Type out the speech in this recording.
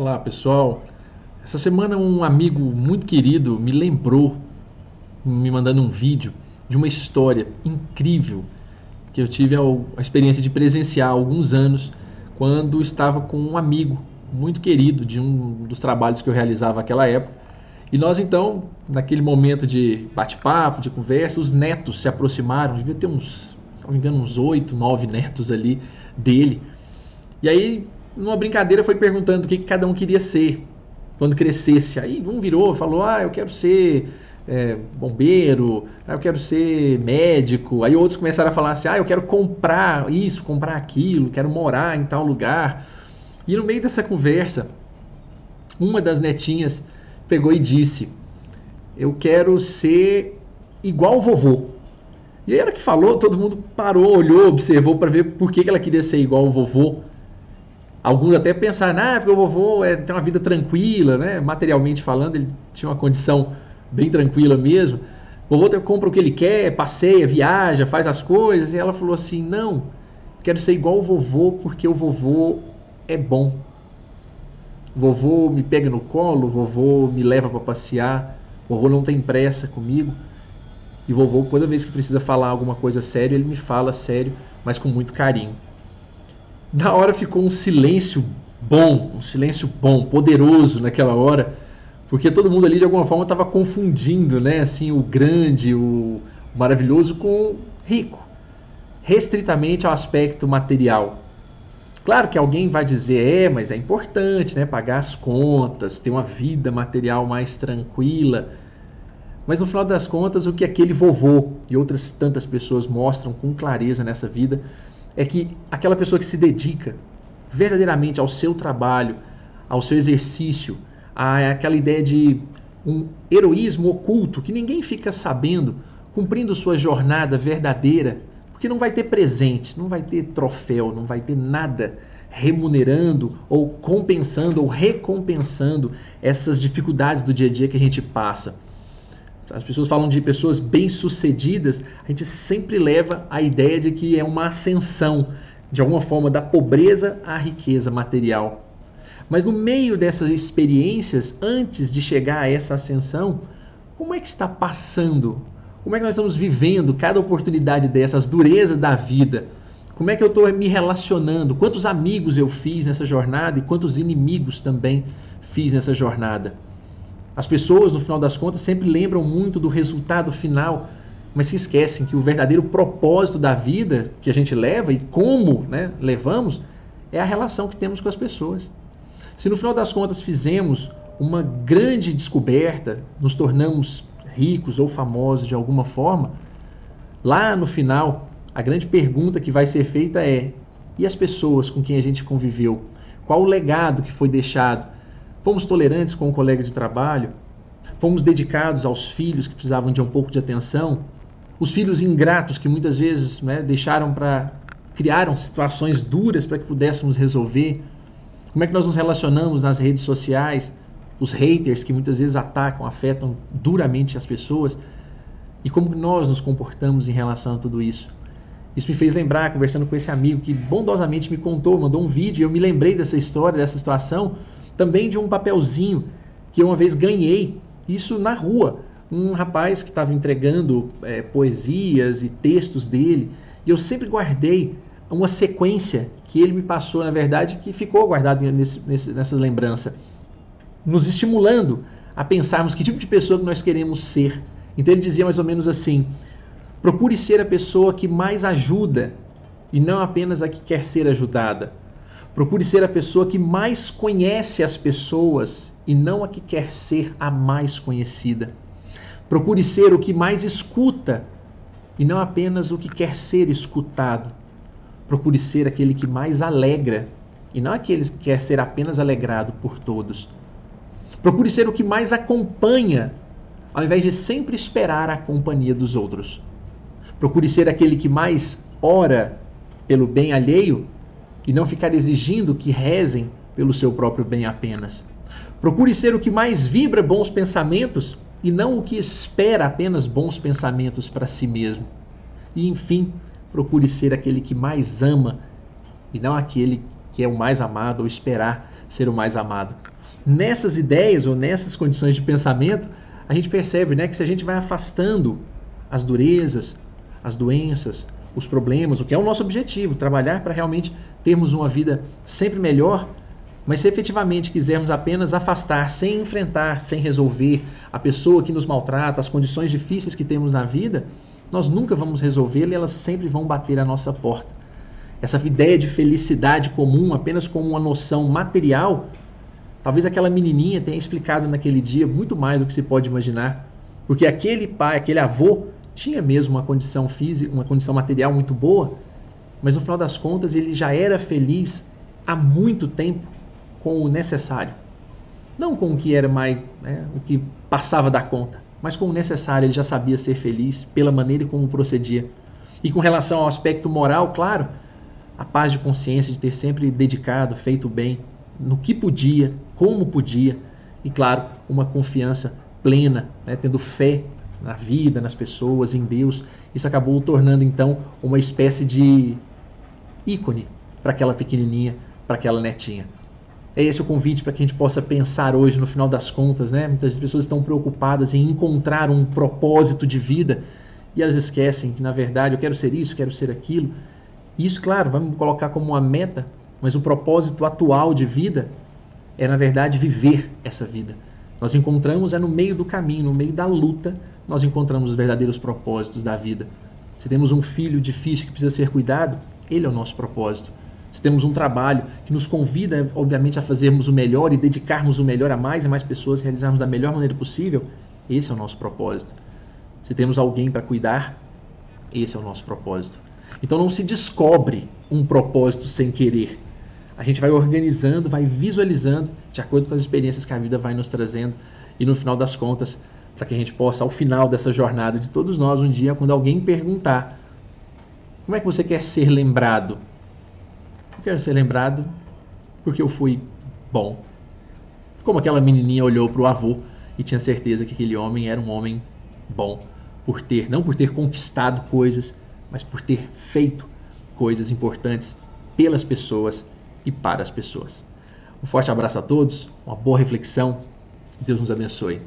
Olá pessoal, essa semana um amigo muito querido me lembrou, me mandando um vídeo de uma história incrível que eu tive a experiência de presenciar há alguns anos quando estava com um amigo muito querido de um dos trabalhos que eu realizava naquela época. E nós então, naquele momento de bate-papo, de conversa, os netos se aproximaram, devia ter uns, se não me engano, uns oito, nove netos ali dele. E aí, numa brincadeira, foi perguntando o que, que cada um queria ser quando crescesse. Aí um virou, falou: Ah, eu quero ser é, bombeiro, ah, eu quero ser médico. Aí outros começaram a falar assim: Ah, eu quero comprar isso, comprar aquilo, quero morar em tal lugar. E no meio dessa conversa, uma das netinhas pegou e disse: Eu quero ser igual o vovô. E aí, era que falou, todo mundo parou, olhou, observou para ver por que, que ela queria ser igual o vovô. Alguns até pensaram, ah, porque o vovô é, tem uma vida tranquila, né? materialmente falando, ele tinha uma condição bem tranquila mesmo. O vovô compra o que ele quer, passeia, viaja, faz as coisas. E ela falou assim: não, quero ser igual o vovô porque o vovô é bom. Vovô me pega no colo, vovô me leva para passear, vovô não tem pressa comigo. E vovô, toda vez que precisa falar alguma coisa séria, ele me fala sério, mas com muito carinho. Na hora ficou um silêncio bom, um silêncio bom, poderoso naquela hora, porque todo mundo ali de alguma forma estava confundindo, né, assim, o grande, o maravilhoso com rico, restritamente ao aspecto material. Claro que alguém vai dizer, é, mas é importante, né? Pagar as contas, ter uma vida material mais tranquila. Mas no final das contas, o que aquele vovô e outras tantas pessoas mostram com clareza nessa vida é que aquela pessoa que se dedica verdadeiramente ao seu trabalho, ao seu exercício, a aquela ideia de um heroísmo oculto que ninguém fica sabendo, cumprindo sua jornada verdadeira porque não vai ter presente, não vai ter troféu, não vai ter nada remunerando ou compensando ou recompensando essas dificuldades do dia a dia que a gente passa. As pessoas falam de pessoas bem-sucedidas, a gente sempre leva a ideia de que é uma ascensão, de alguma forma, da pobreza à riqueza material. Mas no meio dessas experiências, antes de chegar a essa ascensão, como é que está passando como é que nós estamos vivendo cada oportunidade dessas, durezas da vida? Como é que eu estou me relacionando? Quantos amigos eu fiz nessa jornada e quantos inimigos também fiz nessa jornada? As pessoas, no final das contas, sempre lembram muito do resultado final, mas se esquecem que o verdadeiro propósito da vida que a gente leva e como né, levamos é a relação que temos com as pessoas. Se no final das contas fizemos uma grande descoberta, nos tornamos ricos ou famosos de alguma forma, lá no final, a grande pergunta que vai ser feita é: e as pessoas com quem a gente conviveu? Qual o legado que foi deixado? Fomos tolerantes com o colega de trabalho? Fomos dedicados aos filhos que precisavam de um pouco de atenção? Os filhos ingratos que muitas vezes né, deixaram para criaram situações duras para que pudéssemos resolver? Como é que nós nos relacionamos nas redes sociais? os haters que muitas vezes atacam, afetam duramente as pessoas e como nós nos comportamos em relação a tudo isso. Isso me fez lembrar, conversando com esse amigo que bondosamente me contou, mandou um vídeo, e eu me lembrei dessa história, dessa situação, também de um papelzinho que uma vez ganhei, isso na rua. Um rapaz que estava entregando é, poesias e textos dele, e eu sempre guardei uma sequência que ele me passou, na verdade, que ficou guardado nesse, nesse, nessa lembrança nos estimulando a pensarmos que tipo de pessoa que nós queremos ser. Então ele dizia mais ou menos assim: procure ser a pessoa que mais ajuda e não apenas a que quer ser ajudada. Procure ser a pessoa que mais conhece as pessoas e não a que quer ser a mais conhecida. Procure ser o que mais escuta e não apenas o que quer ser escutado. Procure ser aquele que mais alegra e não aquele que quer ser apenas alegrado por todos. Procure ser o que mais acompanha, ao invés de sempre esperar a companhia dos outros. Procure ser aquele que mais ora pelo bem alheio e não ficar exigindo que rezem pelo seu próprio bem apenas. Procure ser o que mais vibra bons pensamentos e não o que espera apenas bons pensamentos para si mesmo. E enfim, procure ser aquele que mais ama e não aquele que é o mais amado ou esperar ser o mais amado. Nessas ideias ou nessas condições de pensamento, a gente percebe né, que se a gente vai afastando as durezas, as doenças, os problemas, o que é o nosso objetivo, trabalhar para realmente termos uma vida sempre melhor, mas se efetivamente quisermos apenas afastar, sem enfrentar, sem resolver a pessoa que nos maltrata, as condições difíceis que temos na vida, nós nunca vamos resolvê-la e elas sempre vão bater à nossa porta. Essa ideia de felicidade comum apenas como uma noção material, talvez aquela menininha tenha explicado naquele dia muito mais do que se pode imaginar, porque aquele pai, aquele avô, tinha mesmo uma condição física, uma condição material muito boa, mas no final das contas ele já era feliz há muito tempo com o necessário. Não com o que era mais, né, o que passava da conta, mas com o necessário. Ele já sabia ser feliz pela maneira como procedia. E com relação ao aspecto moral, claro, a paz de consciência de ter sempre dedicado, feito bem, no que podia, como podia, e claro, uma confiança plena, né, tendo fé na vida, nas pessoas, em Deus. Isso acabou tornando então uma espécie de ícone para aquela pequenininha, para aquela netinha. É esse o convite para que a gente possa pensar hoje, no final das contas, né? Muitas pessoas estão preocupadas em encontrar um propósito de vida e elas esquecem que, na verdade, eu quero ser isso, quero ser aquilo. Isso, claro, vamos colocar como uma meta, mas o propósito atual de vida é, na verdade, viver essa vida. Nós encontramos é no meio do caminho, no meio da luta, nós encontramos os verdadeiros propósitos da vida. Se temos um filho difícil que precisa ser cuidado, ele é o nosso propósito se temos um trabalho que nos convida, obviamente, a fazermos o melhor e dedicarmos o melhor a mais e mais pessoas, realizarmos da melhor maneira possível, esse é o nosso propósito. Se temos alguém para cuidar, esse é o nosso propósito. Então não se descobre um propósito sem querer. A gente vai organizando, vai visualizando de acordo com as experiências que a vida vai nos trazendo e no final das contas, para que a gente possa, ao final dessa jornada de todos nós, um dia, quando alguém perguntar como é que você quer ser lembrado, eu quero ser lembrado porque eu fui bom. Como aquela menininha olhou para o avô e tinha certeza que aquele homem era um homem bom por ter, não por ter conquistado coisas, mas por ter feito coisas importantes pelas pessoas e para as pessoas. Um forte abraço a todos, uma boa reflexão. Deus nos abençoe.